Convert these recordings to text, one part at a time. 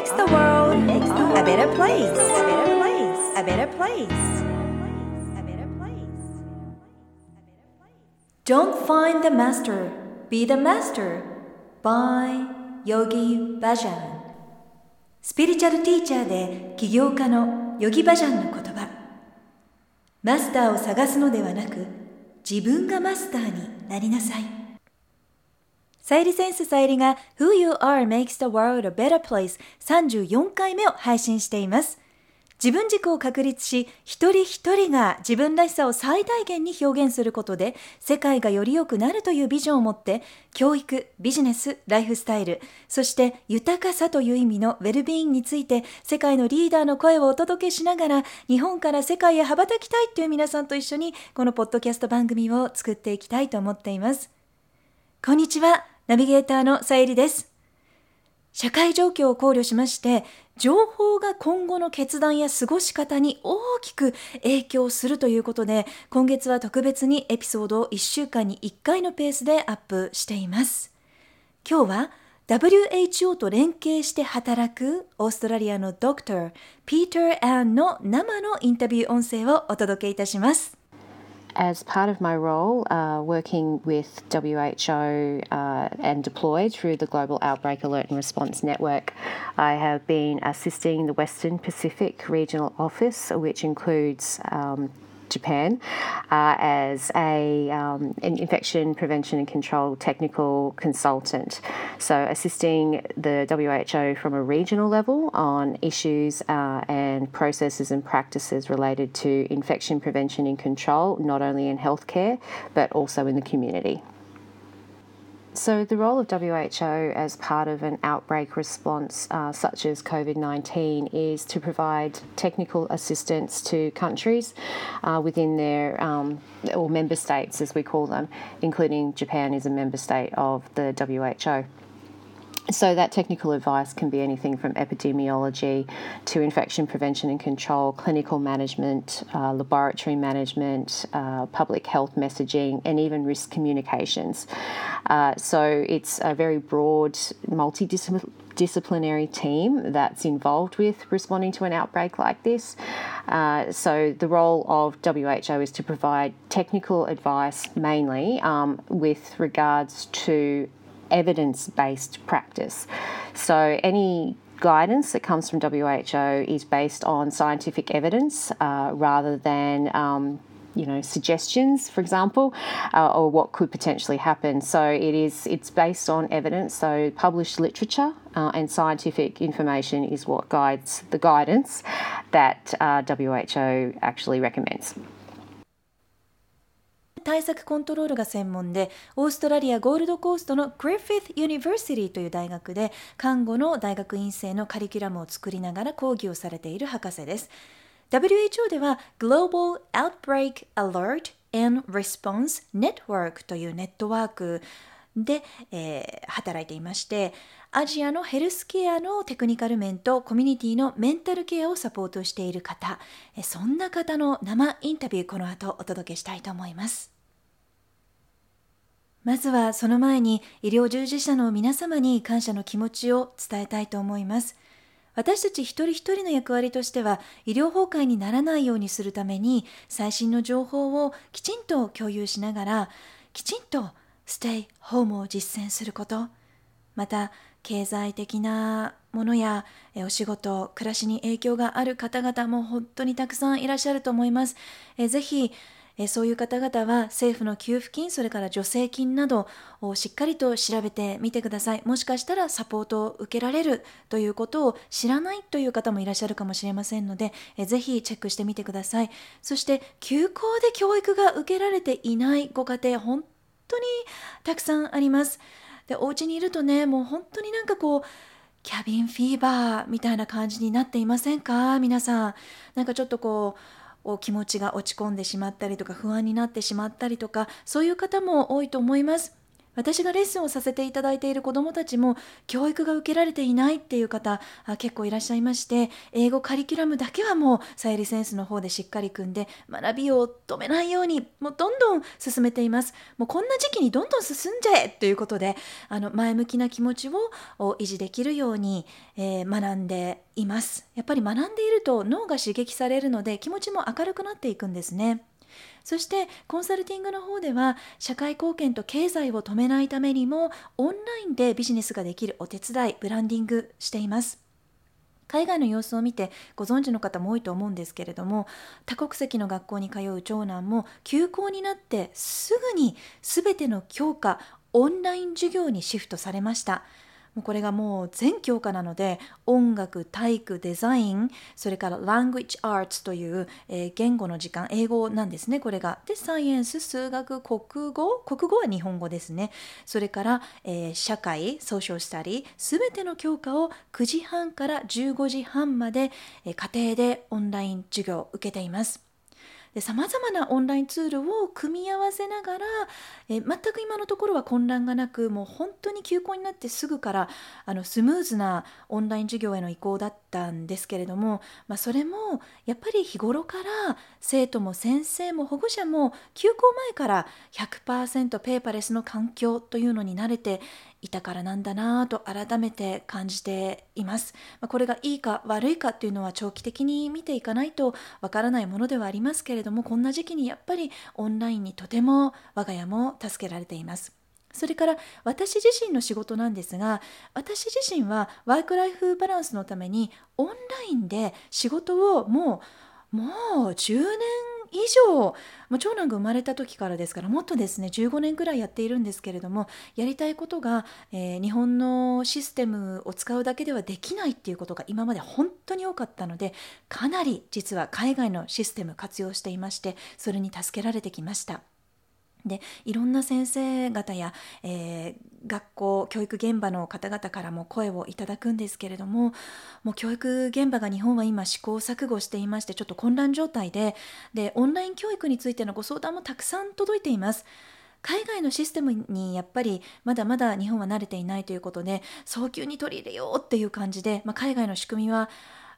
makes the world a better place. A better place. A better place. Don't find the master, be the master by Yogi Bhajan スピリチュアルティーチャーで起業家のヨギバジャンの言葉マスターを探すのではなく自分がマスターになりなさいさゆりセンスさゆりが Who You Are Makes the World a Better Place 34回目を配信しています自分軸を確立し、一人一人が自分らしさを最大限に表現することで、世界がより良くなるというビジョンを持って、教育、ビジネス、ライフスタイル、そして豊かさという意味のウェルビーインについて、世界のリーダーの声をお届けしながら、日本から世界へ羽ばたきたいという皆さんと一緒に、このポッドキャスト番組を作っていきたいと思っています。こんにちは、ナビゲーターのさゆりです。社会状況を考慮しまして、情報が今後の決断や過ごし方に大きく影響するということで、今月は特別にエピソードを1週間に1回のペースでアップしています。今日は WHO と連携して働くオーストラリアのドクター、ピーター・アンの生のインタビュー音声をお届けいたします。As part of my role uh, working with WHO uh, and deployed through the Global Outbreak Alert and Response Network, I have been assisting the Western Pacific Regional Office, which includes um, Japan uh, as a, um, an infection prevention and control technical consultant. So, assisting the WHO from a regional level on issues uh, and processes and practices related to infection prevention and control, not only in healthcare but also in the community. So, the role of WHO as part of an outbreak response, uh, such as COVID 19, is to provide technical assistance to countries uh, within their, um, or member states as we call them, including Japan is a member state of the WHO. So, that technical advice can be anything from epidemiology to infection prevention and control, clinical management, uh, laboratory management, uh, public health messaging, and even risk communications. Uh, so, it's a very broad, multidisciplinary team that's involved with responding to an outbreak like this. Uh, so, the role of WHO is to provide technical advice mainly um, with regards to evidence based practice. So, any guidance that comes from WHO is based on scientific evidence uh, rather than um, you know suggestions for example uh, or what could potentially happen. So it is it's based on evidence. So published literature uh, and scientific information is what guides the guidance that uh, WHO actually recommends 対策コントロールが専門でオーストラリアゴールドコーストのグリフィス・ユニバーシティという大学で看護の大学院生のカリキュラムを作りながら講義をされている博士です。WHO では Global Outbreak Alert and Response Network というネットワークで、えー、働いていましてアジアのヘルスケアのテクニカル面とコミュニティのメンタルケアをサポートしている方そんな方の生インタビューこの後お届けしたいと思います。まずはその前に医療従事者の皆様に感謝の気持ちを伝えたいと思います私たち一人一人の役割としては医療崩壊にならないようにするために最新の情報をきちんと共有しながらきちんとステイホームを実践することまた経済的なものやお仕事暮らしに影響がある方々も本当にたくさんいらっしゃると思います。えぜひえそういう方々は政府の給付金、それから助成金などをしっかりと調べてみてください。もしかしたらサポートを受けられるということを知らないという方もいらっしゃるかもしれませんので、えぜひチェックしてみてください。そして、休校で教育が受けられていないご家庭、本当にたくさんあります。でお家にいるとねもう本当になんかこうキャビンフィーバーみたいな感じになっていませんか？皆さんなんかちょっとこう気持ちが落ち込んでしまったりとか不安になってしまったりとかそういう方も多いと思います。私がレッスンをさせていただいている子どもたちも教育が受けられていないっていう方結構いらっしゃいまして英語カリキュラムだけはもうさゆりセンスの方でしっかり組んで学びを止めないようにもうどんどん進めています。もうこんな時期にどんどん進んじゃえということであの前向きな気持ちを維持できるように、えー、学んでいます。やっぱり学んでいると脳が刺激されるので気持ちも明るくなっていくんですね。そしてコンサルティングの方では社会貢献と経済を止めないためにもオンラインでビジネスができるお手伝いブランディングしています。海外の様子を見てご存知の方も多いと思うんですけれども多国籍の学校に通う長男も休校になってすぐに全ての教科オンライン授業にシフトされました。もうこれがもう全教科なので音楽体育デザインそれから language arts という、えー、言語の時間英語なんですねこれが。でサイエンス数学国語国語は日本語ですね。それから、えー、社会ソーシャルスタディ全ての教科を9時半から15時半まで、えー、家庭でオンライン授業を受けています。さまざまなオンラインツールを組み合わせながら、え全く今のところは混乱がなくもう本当に休校になってすぐからあのスムーズなオンライン授業への移行だったんですけれども、まあ、それもやっぱり日頃から生徒も先生も保護者も休校前から100%ペーパーレスの環境というのに慣れていたからなんだなと改めて感じています。これがいいか悪いかっていうのは長期的に見ていかないとわからないものではありますけれどもこんな時期にやっぱりオンラインにとても我が家も助けられています。それから私自身の仕事なんですが私自身はワークライフバランスのためにオンラインで仕事をもうもう10年以上もう長男が生まれた時からですからもっとですね15年ぐらいやっているんですけれどもやりたいことが、えー、日本のシステムを使うだけではできないっていうことが今まで本当に多かったのでかなり実は海外のシステム活用していましてそれに助けられてきました。でいろんな先生方や、えー、学校教育現場の方々からも声をいただくんですけれどももう教育現場が日本は今試行錯誤していましてちょっと混乱状態ででオンライン教育についてのご相談もたくさん届いています。海外のシステムにやっぱりまだまだ日本は慣れていないということで早急に取り入れようっていう感じで、まあ、海外の仕組みは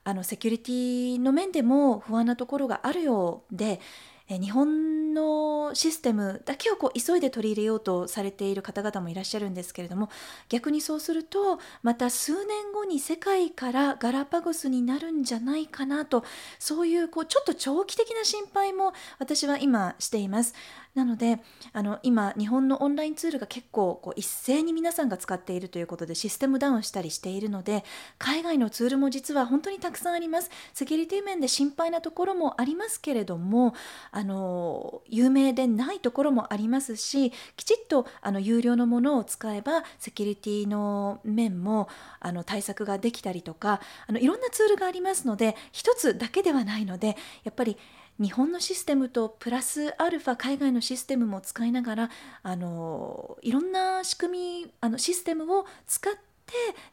あのセキュリティの面でも不安なところがあるようで日本のシステムだけをこう急いで取り入れようとされている方々もいらっしゃるんですけれども逆にそうするとまた数年後に世界からガラパゴスになるんじゃないかなとそういうこうちょっと長期的な心配も私は今しています。なのであの今日本のオンラインツールが結構こう一斉に皆さんが使っているということでシステムダウンしたりしているので海外のツールも実は本当にたくさんあります。セキュリティ面で心配なところもありますけれどもあの有名でないところもありますしきちっとあの有料のものを使えばセキュリティの面もあの対策ができたりとかあのいろんなツールがありますので一つだけではないのでやっぱり日本のシステムとプラスアルファ海外のシステムも使いながらあのいろんな仕組みあのシステムを使って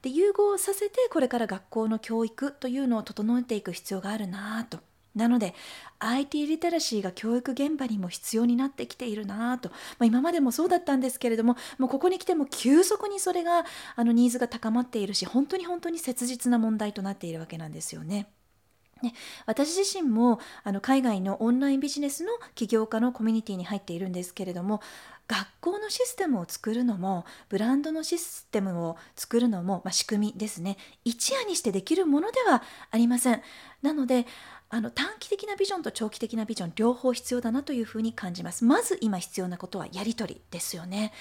で融合させてこれから学校の教育というのを整えていく必要があるなと。なので IT リテラシーが教育現場にも必要になってきているなと、まあ、今までもそうだったんですけれどももうここに来ても急速にそれがあのニーズが高まっているし本当に本当に切実な問題となっているわけなんですよね。ね、私自身もあの海外のオンラインビジネスの起業家のコミュニティに入っているんですけれども学校のシステムを作るのもブランドのシステムを作るのも、まあ、仕組みですね。一夜にしてできるものではありません。なのであの短期的なビジョンと長期的なビジョン両方必要だなというふうに感じます。まず今必要なことはやり取りですよね。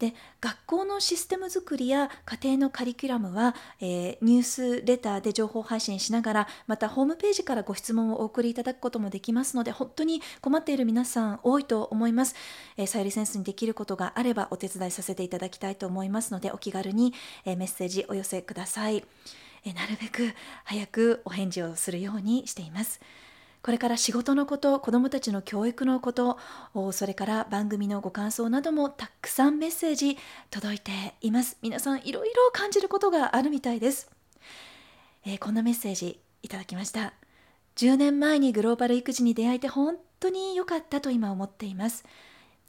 で学校のシステム作りや家庭のカリキュラムは、えー、ニュースレターで情報配信しながらまたホームページからご質問をお送りいただくこともできますので本当に困っている皆さん多いと思います、えー、サイリセンスにできることがあればお手伝いさせていただきたいと思いますのでお気軽に、えー、メッセージお寄せください、えなるべく早くお返事をするようにしています。これから仕事のこと、子どもたちの教育のこと、それから番組のご感想などもたくさんメッセージ届いています。皆さんいろいろ感じることがあるみたいです。えー、こんなメッセージいただきました。10年前にグローバル育児に出会えて本当に良かったと今思っています。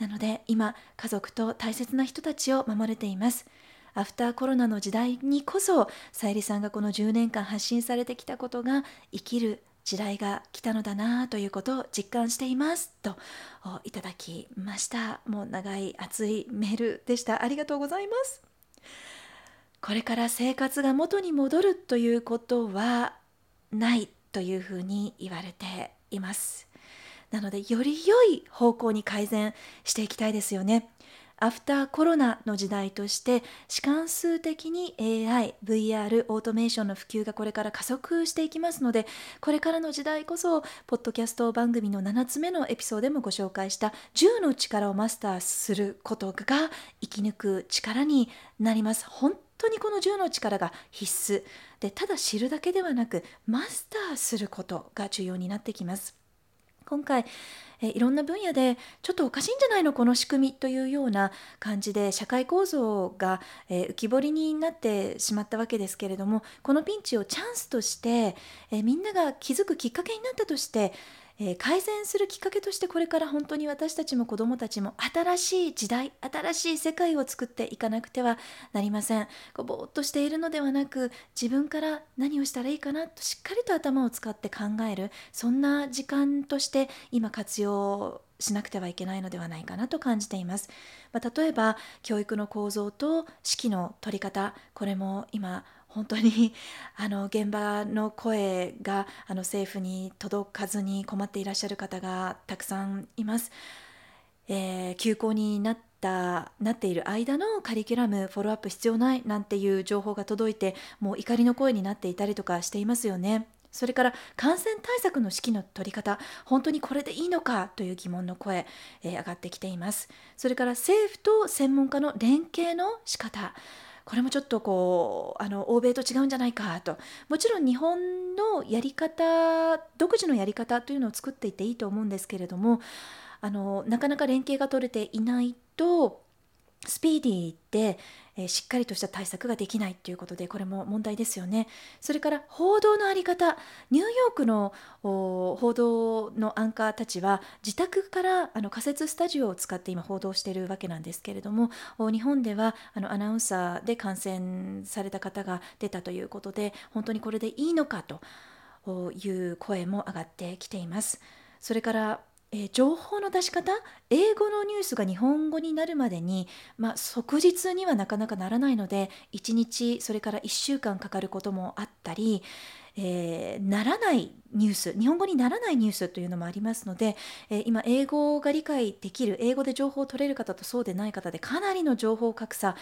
なので今家族と大切な人たちを守れていますアフターコロナの時代にこそさゆりさんがこの10年間発信されてきたことが生きる時代が来たのだなということを実感していますといただきました。もう長い熱いメールでした。ありがとうございます。これから生活が元に戻るということはないというふうに言われています。なのでより良い方向に改善していきたいですよね。アフターコロナの時代として弛緩数的に AI、VR、オートメーションの普及がこれから加速していきますのでこれからの時代こそポッドキャスト番組の7つ目のエピソードでもご紹介した10の力をマスターすることが生き抜く力になります。本当にこの10の力が必須。でただ知るだけではなくマスターすることが重要になってきます。今回えいろんな分野でちょっとおかしいんじゃないの？この仕組みというような感じで社会構造が、え浮き彫りになってしまったわけですけれどもこのピンチをチャンスとして、えみんなが気づくきっかけになったとしてえー、改善するきっかけとしてこれから本当に私たちも子どもたちも新しい時代新しい世界を作っていかなくてはなりません。こうぼーっとしているのではなく自分から何をしたらいいかなとしっかりと頭を使って考える。そんな時間として今活用しなくてはいけないのではないかなと感じています、まあ、例えば教育の構造と指揮の取り方これも今本当に あの現場の声があの政府に届かずに困っていらっしゃる方がたくさんいます。えー、休校になったなっている間のカリキュラムフォローアップ必要ないなんていう情報が届いてもう怒りの声になっていたりとかしていますよね。それから感染対策の指揮の取り方本当にこれでいいのかという疑問の声、えー、上がってきていますそれから政府と専門家の連携の仕方これもちょっとこうあの欧米と違うんじゃないかと。もちろん日本のやり方独自のやり方というのを作っていっていいと思うんですけれどもあのなかなか連携が取れていないとスピーディーで、えー、しっかりとした対策ができないということでこれも問題ですよね。それから報道の在り方ニューヨークの報道のアンカーたちは自宅からあの仮設スタジオを使って今報道しているわけなんですけれども日本ではあのアナウンサーで感染された方が出たということで本当にこれでいいのかという声も上がってきています。それからえー、情報の出し方英語のニュースが日本語になるまでに、まあ、即日にはなかなかならないので1日それから1週間かかることもあったり、えー、ならないニュース日本語にならないニュースというのもありますので、えー、今英語が理解できる英語で情報を取れる方とそうでない方でかなりの情報格差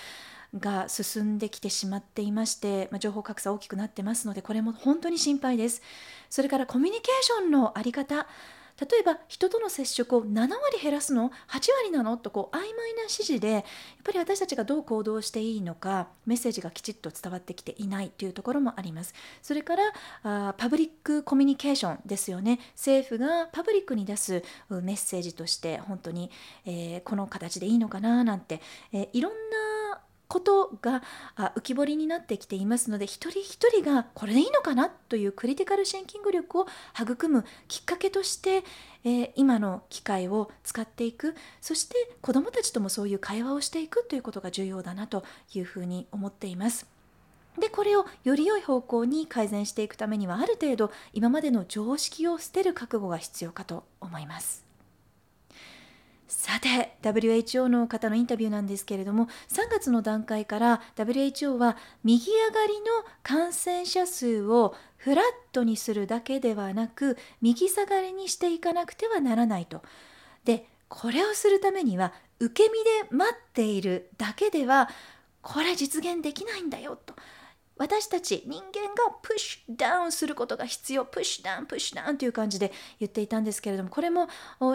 が進んできてしまっていまして、まあ、情報格差大きくなってますのでこれも本当に心配です。それからコミュニケーションの在り方例えば人との接触を7割減らすの？8割なの？とこう曖昧な指示でやっぱり私たちがどう行動していいのかメッセージがきちっと伝わってきていないというところもあります。それからあパブリックコミュニケーションですよね。政府がパブリックに出すメッセージとして本当に、えー、この形でいいのかななんて、えー、いろんなことが浮き彫りになってきていますので一人一人がこれでいいのかなというクリティカルシンキング力を育むきっかけとして、えー、今の機会を使っていくそして子どもたちともそういう会話をしていくということが重要だなというふうに思っています。でこれをより良い方向に改善していくためにはある程度今までの常識を捨てる覚悟が必要かと思います。さて WHO の方のインタビューなんですけれども3月の段階から WHO は右上がりの感染者数をフラットにするだけではなく右下がりにしていかなくてはならないと。でこれをするためには受け身で待っているだけではこれ実現できないんだよと。私たち人間がプッシュダウンすることが必要プッシュダウンプッシュダウンという感じで言っていたんですけれどもこれも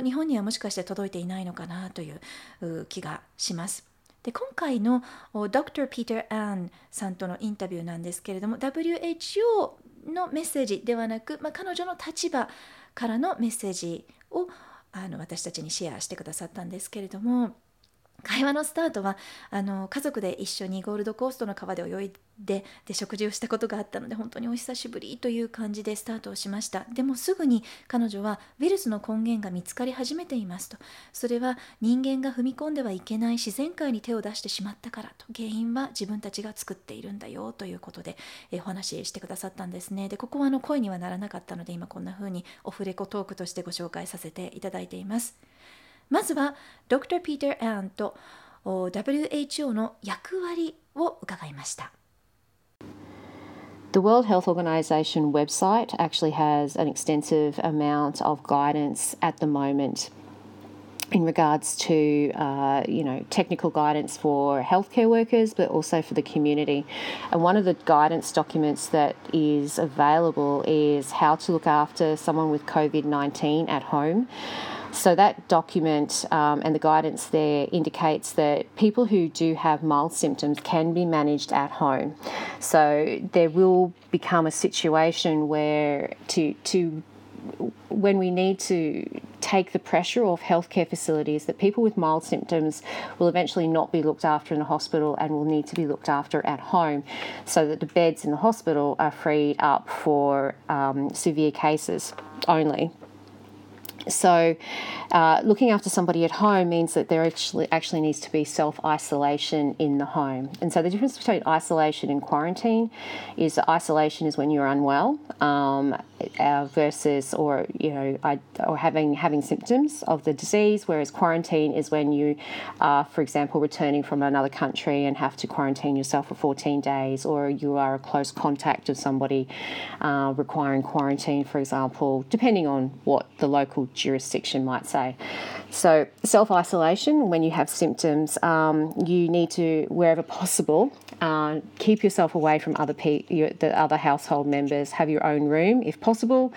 日本にはもしかして届いていないのかなという気がします。で今回の Dr. Peter Ann さんとのインタビューなんですけれども WHO のメッセージではなく、まあ、彼女の立場からのメッセージをあの私たちにシェアしてくださったんですけれども会話のスタートはあの家族で一緒にゴールドコーストの川で泳いでで食事をしたことがあったので本当にお久しぶりという感じでスタートをしました。でもすぐに彼女はウイルスの根源が見つかり始めていますと。それは人間が踏み込んではいけない自然界に手を出してしまったからと。原因は自分たちが作っているんだよということで、えお話ししてくださったんですね。でここはあの声にはならなかったので今こんな風にオフレコトークとしてご紹介させていただいています。まずは Dr. Peter Ann と WHO の役割を伺いました。The World Health Organization website actually has an extensive amount of guidance at the moment in regards to uh, you know technical guidance for healthcare workers, but also for the community. And one of the guidance documents that is available is how to look after someone with COVID nineteen at home. so that document um, and the guidance there indicates that people who do have mild symptoms can be managed at home. So there will become a situation where to to when we need to take the pressure off healthcare facilities that people with mild symptoms will eventually not be looked after in a hospital and will need to be looked after at home so that the beds in the hospital are freed up for um, severe cases only. So, uh, looking after somebody at home means that there actually actually needs to be self isolation in the home. And so, the difference between isolation and quarantine is isolation is when you're unwell um, uh, versus, or you know, I, or having having symptoms of the disease. Whereas quarantine is when you are, for example, returning from another country and have to quarantine yourself for 14 days, or you are a close contact of somebody uh, requiring quarantine, for example, depending on what the local jurisdiction might say. So, self isolation, when you have symptoms, um, you need to, wherever possible, uh, keep yourself away from other pe- your, the other household members. Have your own room if possible.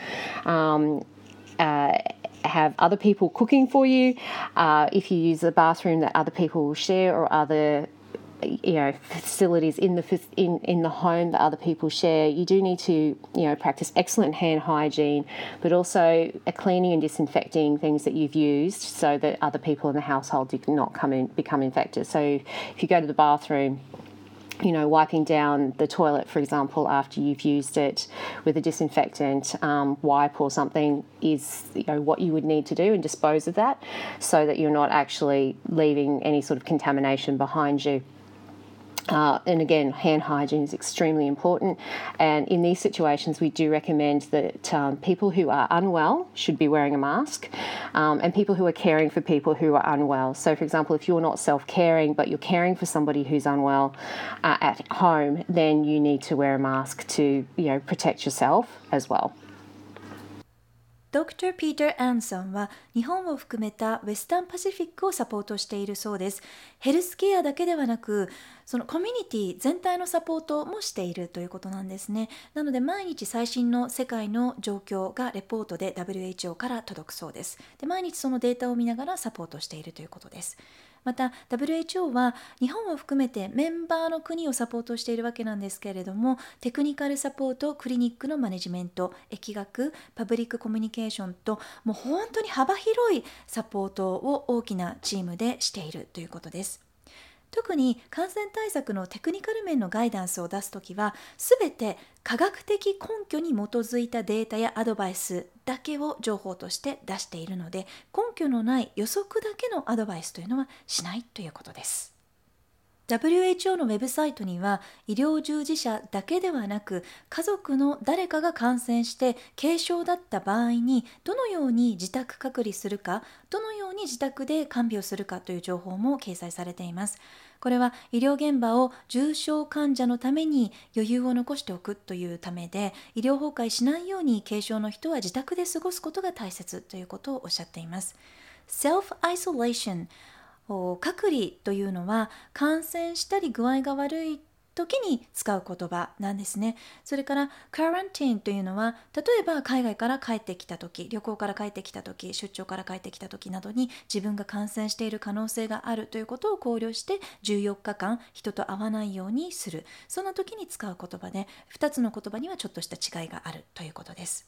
Um, uh, have other people cooking for you. Uh, if you use a bathroom that other people share or other you know facilities in the in in the home that other people share you do need to you know practice excellent hand hygiene but also cleaning and disinfecting things that you've used so that other people in the household do not come in become infected so if you go to the bathroom you know, wiping down the toilet, for example, after you've used it with a disinfectant um, wipe or something is, you know, what you would need to do and dispose of that so that you're not actually leaving any sort of contamination behind you. Uh, and again, hand hygiene is extremely important. And in these situations, we do recommend that um, people who are unwell should be wearing a mask, um, and people who are caring for people who are unwell. So, for example, if you're not self caring but you're caring for somebody who's unwell uh, at home, then you need to wear a mask to you know protect yourself as well. ドクター・ピーター・アンさんは日本を含めたウェスタンパシフィックをサポートしているそうです。ヘルスケアだけではなく、そのコミュニティ全体のサポートもしているということなんですね。なので毎日最新の世界の状況がレポートで WHO から届くそうです。で毎日そのデータを見ながらサポートしているということです。また WHO は日本を含めてメンバーの国をサポートしているわけなんですけれどもテクニカルサポートクリニックのマネジメント疫学パブリックコミュニケーションともう本当に幅広いサポートを大きなチームでしているということです。特に感染対策のテクニカル面のガイダンスを出すときは全て科学的根拠に基づいたデータやアドバイスだけを情報として出しているので根拠のない予測だけのアドバイスというのはしないということです。WHO のウェブサイトには医療従事者だけではなく家族の誰かが感染して軽症だった場合にどのように自宅隔離するかどのように自宅で看病するかという情報も掲載されていますこれは医療現場を重症患者のために余裕を残しておくというためで医療崩壊しないように軽症の人は自宅で過ごすことが大切ということをおっしゃっています。Self-isolation 隔離というのは感染したり具合が悪い時に使う言葉なんですね。それから quarantine というのは例えば海外から帰ってきた時旅行から帰ってきた時出張から帰ってきた時などに自分が感染している可能性があるということを考慮して14日間人と会わないようにするそんな時に使う言葉で2つの言葉にはちょっとした違いがあるということです。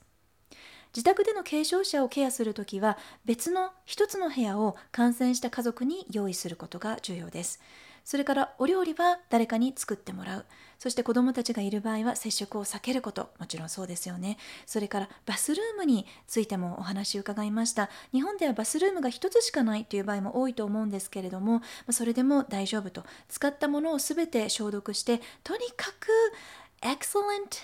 自宅での軽症者をケアするときは別の一つの部屋を感染した家族に用意することが重要です。それからお料理は誰かに作ってもらう。そして子どもたちがいる場合は接触を避けること。もちろんそうですよね。それからバスルームについてもお話を伺いました。日本ではバスルームが1つしかないという場合も多いと思うんですけれども、それでも大丈夫と。使ったものを全て消毒して、とにかく excellent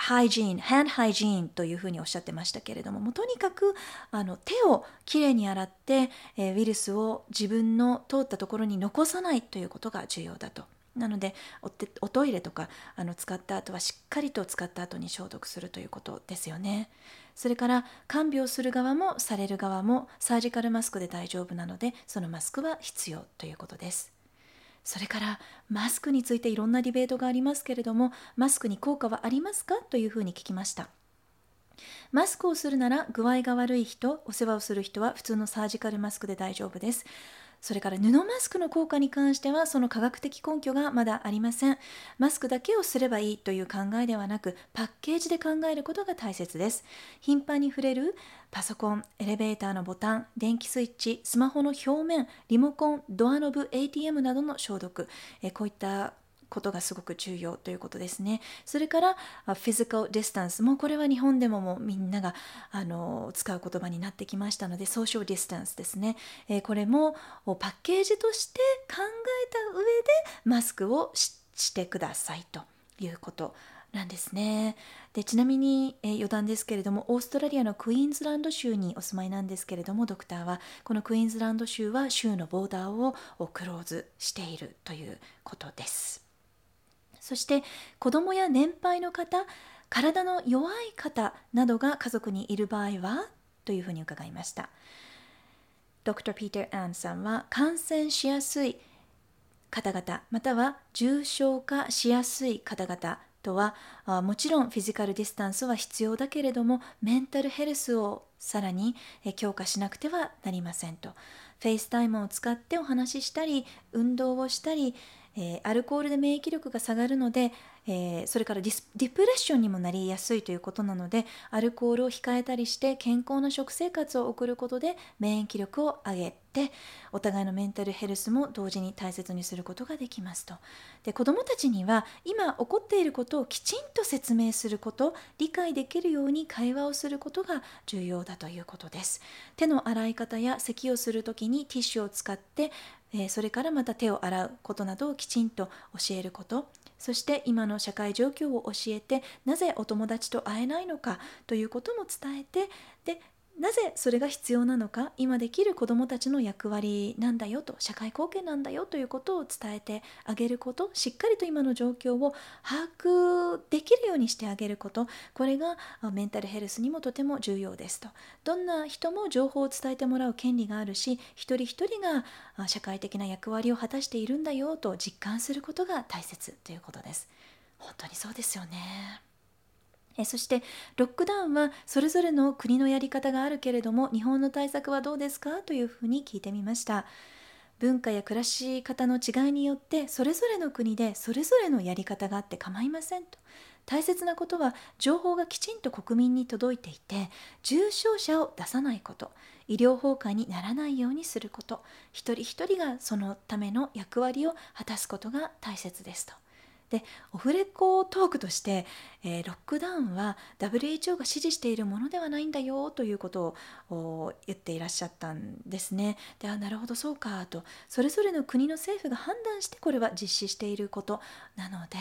ハイジーン、ハンハイジーンというふうにおっしゃってましたけれども、もうとにかくあの手をきれいに洗って、えー、ウイルスを自分の通ったところに残さないということが重要だと。なのでおトイレとかあの使った後はしっかりと使った後に消毒するということですよね。それから看病する側もされる側もサージカルマスクで大丈夫なのでそのマスクは必要ということです。それからマスクについていろんなディベートがありますけれどもマスクに効果はありますか？というふうに聞きました。マスクをするなら具合が悪い人お世話をする人は普通のサージカルマスクで大丈夫です。それから布マスクの効果に関してはその科学的根拠がまだありません。マスクだけをすればいいという考えではなくパッケージで考えることが大切です。頻繁に触れるパソコン、エレベーターのボタン、電気スイッチ、スマホの表面、リモコン、ドアノブ、ATM などの消毒、えこういったことがすごく重要ということですね。それからフィジカルディスタンスもこれは日本でももうみんながあの使う言葉になってきましたのでソーシャルディスタンスですね、えー、これもパッケージとして考えた上でマスクをしてくださいということなんですね。でちなみに、えー、余談ですけれどもオーストラリアのクイーンズランド州にお住まいなんですけれどもドクターはこのクイーンズランド州は州のボーダーをクローズしているということです。そして子どもや年配の方体の弱い方などが家族にいる場合はというふうに伺いました。ドクター・ピーター・アンさんは感染しやすい方々または重症化しやすい方々とはもちろんフィジカルディスタンスは必要だけれどもメンタルヘルスをさらに強化しなくてはなりませんと FaceTime を使ってお話ししたり運動をしたりえー、アルコールで免疫力が下がるので、えー、それからディプレッションにもなりやすいということなのでアルコールを控えたりして健康な食生活を送ることで免疫力を上げてお互いのメンタルヘルスも同時に大切にすることができますと。で子どもたちには今起こっていることをきちんと説明すること理解できるように会話をすることが重要だということです。手の洗い方や咳をする時にティッシュを使ってえそれからまた手を洗うことなどをきちんと教えること。そして今の社会状況を教えてなぜお友達と会えないのかということも伝えてでなぜそれが必要なのか今できる子どもたちの役割なんだよと社会貢献なんだよということを伝えてあげることしっかりと今の状況を把握できるようにしてあげることこれがメンタルヘルスにもとても重要ですと。どんな人も情報を伝えてもらう権利があるし一人一人が社会的な役割を果たしているんだよと実感することが大切ということです。本当にそうですよね。えそしてロックダウンはそれぞれの国のやり方があるけれども日本の対策はどうですか？というふうに聞いてみました。文化や暮らし方の違いによってそれぞれの国でそれぞれのやり方があって構いませんと。大切なことは情報がきちんと国民に届いていて重症者を出さないこと。医療崩壊にならないようにすること。一人一人がそのための役割を果たすことが大切ですと。でオフレコトークとして、えー、ロックダウンは WHO が支持しているものではないんだよということを言っていらっしゃったんですね。であなるほどそうかとそれぞれの国の政府が判断してこれは実施していることなので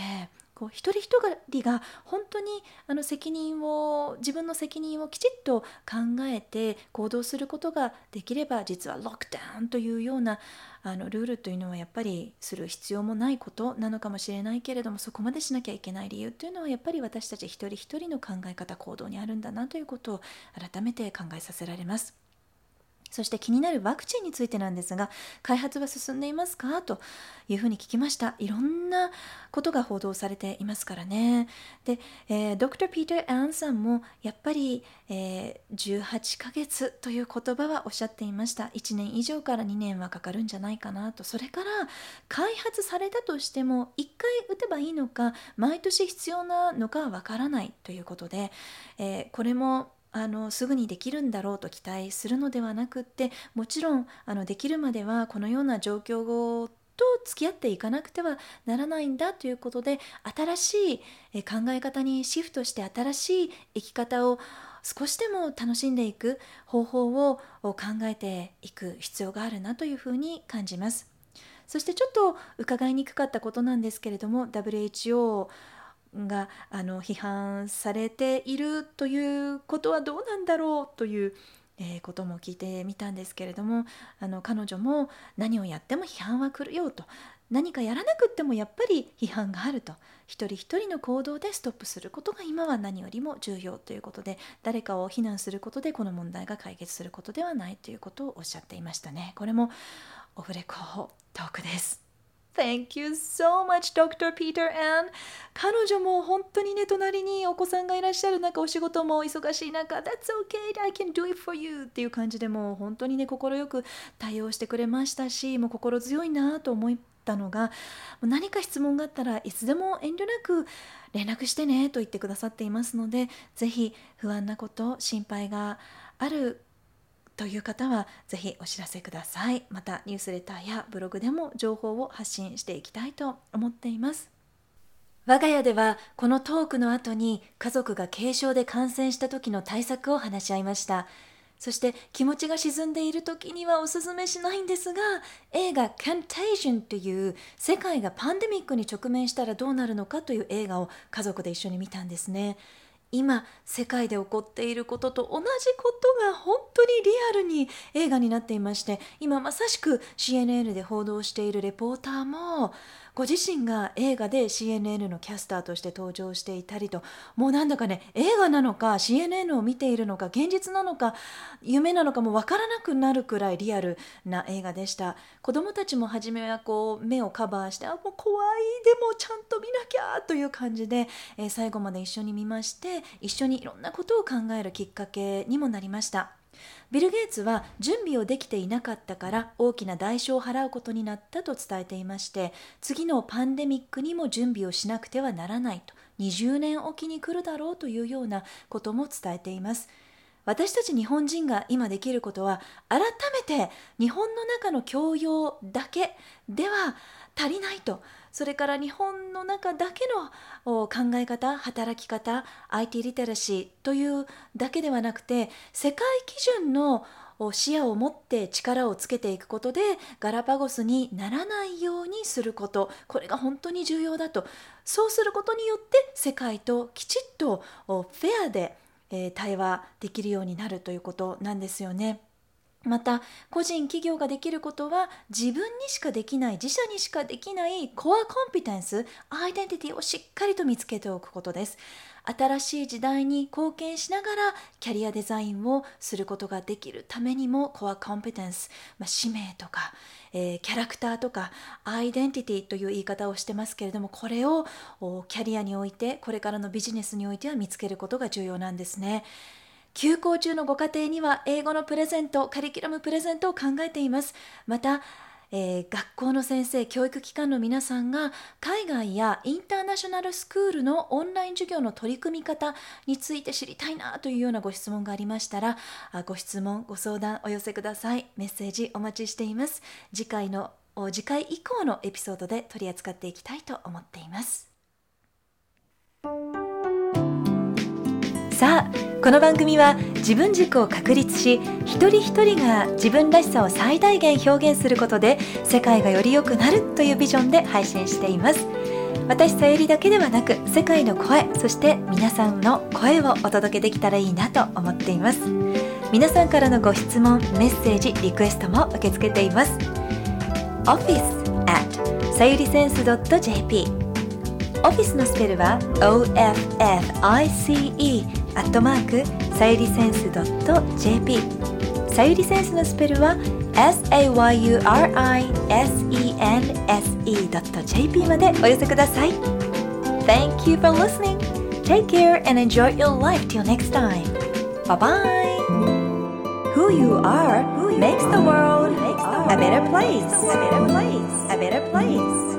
こう一人一人が本当にあの責任を自分の責任をきちっと考えて行動することができれば実はロックダウンというようなあのルールというのはやっぱりする必要もないことなのかもしれないけれどもそこまでしなきゃいけない理由というのはやっぱり私たち一人一人の考え方行動にあるんだなということを改めて考えさせられます。そして気になるワクチンについてなんですが、開発は進んでいますか？というふうに聞きました。いろんなことが報道されていますからね。で、えー、ドクター・ピーター・アンさんもやっぱり、えー、18ヶ月という言葉はおっしゃっていました。1年以上から2年はかかるんじゃないかなと。それから開発されたとしても1回打てばいいのか、毎年必要なのかわからないということで、えー、これもあのすぐにできるんだろうと期待するのではなくってもちろんあのできるまではこのような状況をと付き合っていかなくてはならないんだということで新しい考え方にシフトして新しい生き方を少しでも楽しんでいく方法を考えていく必要があるなというふうに感じます。そしてちょっと伺いにくかったことなんですけれども WHO があの批判されているということはどうなんだろうというえー、ことも聞いてみたんですけれどもあの彼女も何をやっても批判は来るよと。何かやらなくってもやっぱり批判があると。一人一人の行動でストップすることが今は何よりも重要ということで誰かを非難することでこの問題が解決することではないということをおっしゃっていましたね。これもオフレコトークです。Thank you so much, Dr. Peter Ann. 彼女も本当にね、隣にお子さんがいらっしゃる中、お仕事も忙しい中、That's okay, I can do it for you っていう感じでも本当にね、快く対応してくれましたし、もう心強いなと思ったのが、何か質問があったらいつでも遠慮なく連絡してねと言ってくださっていますので、ぜひ不安なこと、心配があるという方はぜひお知らせください。またニュースレターやブログでも情報を発信していきたいと思っています。我が家ではこのトークの後に家族が軽症で感染した時の対策を話し合いました。そして気持ちが沈んでいる時にはおすすめしないんですが映画「Contagion」という世界がパンデミックに直面したらどうなるのかという映画を家族で一緒に見たんですね。今世界で起こっていることと同じことが本当にリアルに映画になっていまして今まさしく CNN で報道しているレポーターもご自身が映画で CNN のキャスターとして登場していたりともうなんだかね映画なのか CNN を見ているのか現実なのか夢なのかも分からなくなるくらいリアルな映画でした。子供たちも初めはこう目をカバーしてあもう怖いでもちゃんと見なきゃという感じで、えー、最後まで一緒に見まして一緒にいろんなことを考えるきっかけにもなりました。ビル・ゲイツは準備をできていなかったから大きな代償を払うことになったと伝えていまして次のパンデミックにも準備をしなくてはならないと20年おきに来るだろうというようなことも伝えています。私たち日本人が今できることは改めて日本の中の教養だけでは足りないとそれから日本の中だけの考え方働き方 IT リテラシーというだけではなくて世界基準の視野を持って力をつけていくことでガラパゴスにならないようにすることこれが本当に重要だとそうすることによって世界ときちっとフェアで対話できるようになるということなんですよね。また個人企業ができることは自分にしかできない自社にしかできないコアコンピテンスアイデンティティをしっかりと見つけておくことです新しい時代に貢献しながらキャリアデザインをすることができるためにもコアコンピテンス、まあ、使命とか、えー、キャラクターとかアイデンティティという言い方をしてますけれどもこれをキャリアにおいてこれからのビジネスにおいては見つけることが重要なんですね。休校中のご家庭には英語のプレゼント、カリキュラムプレゼントを考えています。また、えー、学校の先生、教育機関の皆さんが海外やインターナショナルスクールのオンライン授業の取り組み方について知りたいなというようなご質問がありましたら、ご質問、ご相談お寄せください。メッセージお待ちしています。次回の次回以降のエピソードで取り扱っていきたいと思っています。さあこの番組は自分軸を確立し一人一人が自分らしさを最大限表現することで世界がより良くなるというビジョンで配信しています。私さゆりだけではなく世界の声そして皆さんの声をお届けできたらいいなと思っています。皆さんからのご質問メッセージリクエストも受け付けています。office at さゆりセンス .jp オフィスのスペルは OFFICE アットマークさゆりセンス .jp さゆりセンスのスペルは sayurisense.jp までお寄せください Thank you for listening Take care and enjoy your life till next time Bye bye Who you are makes the world a better place A better place A better place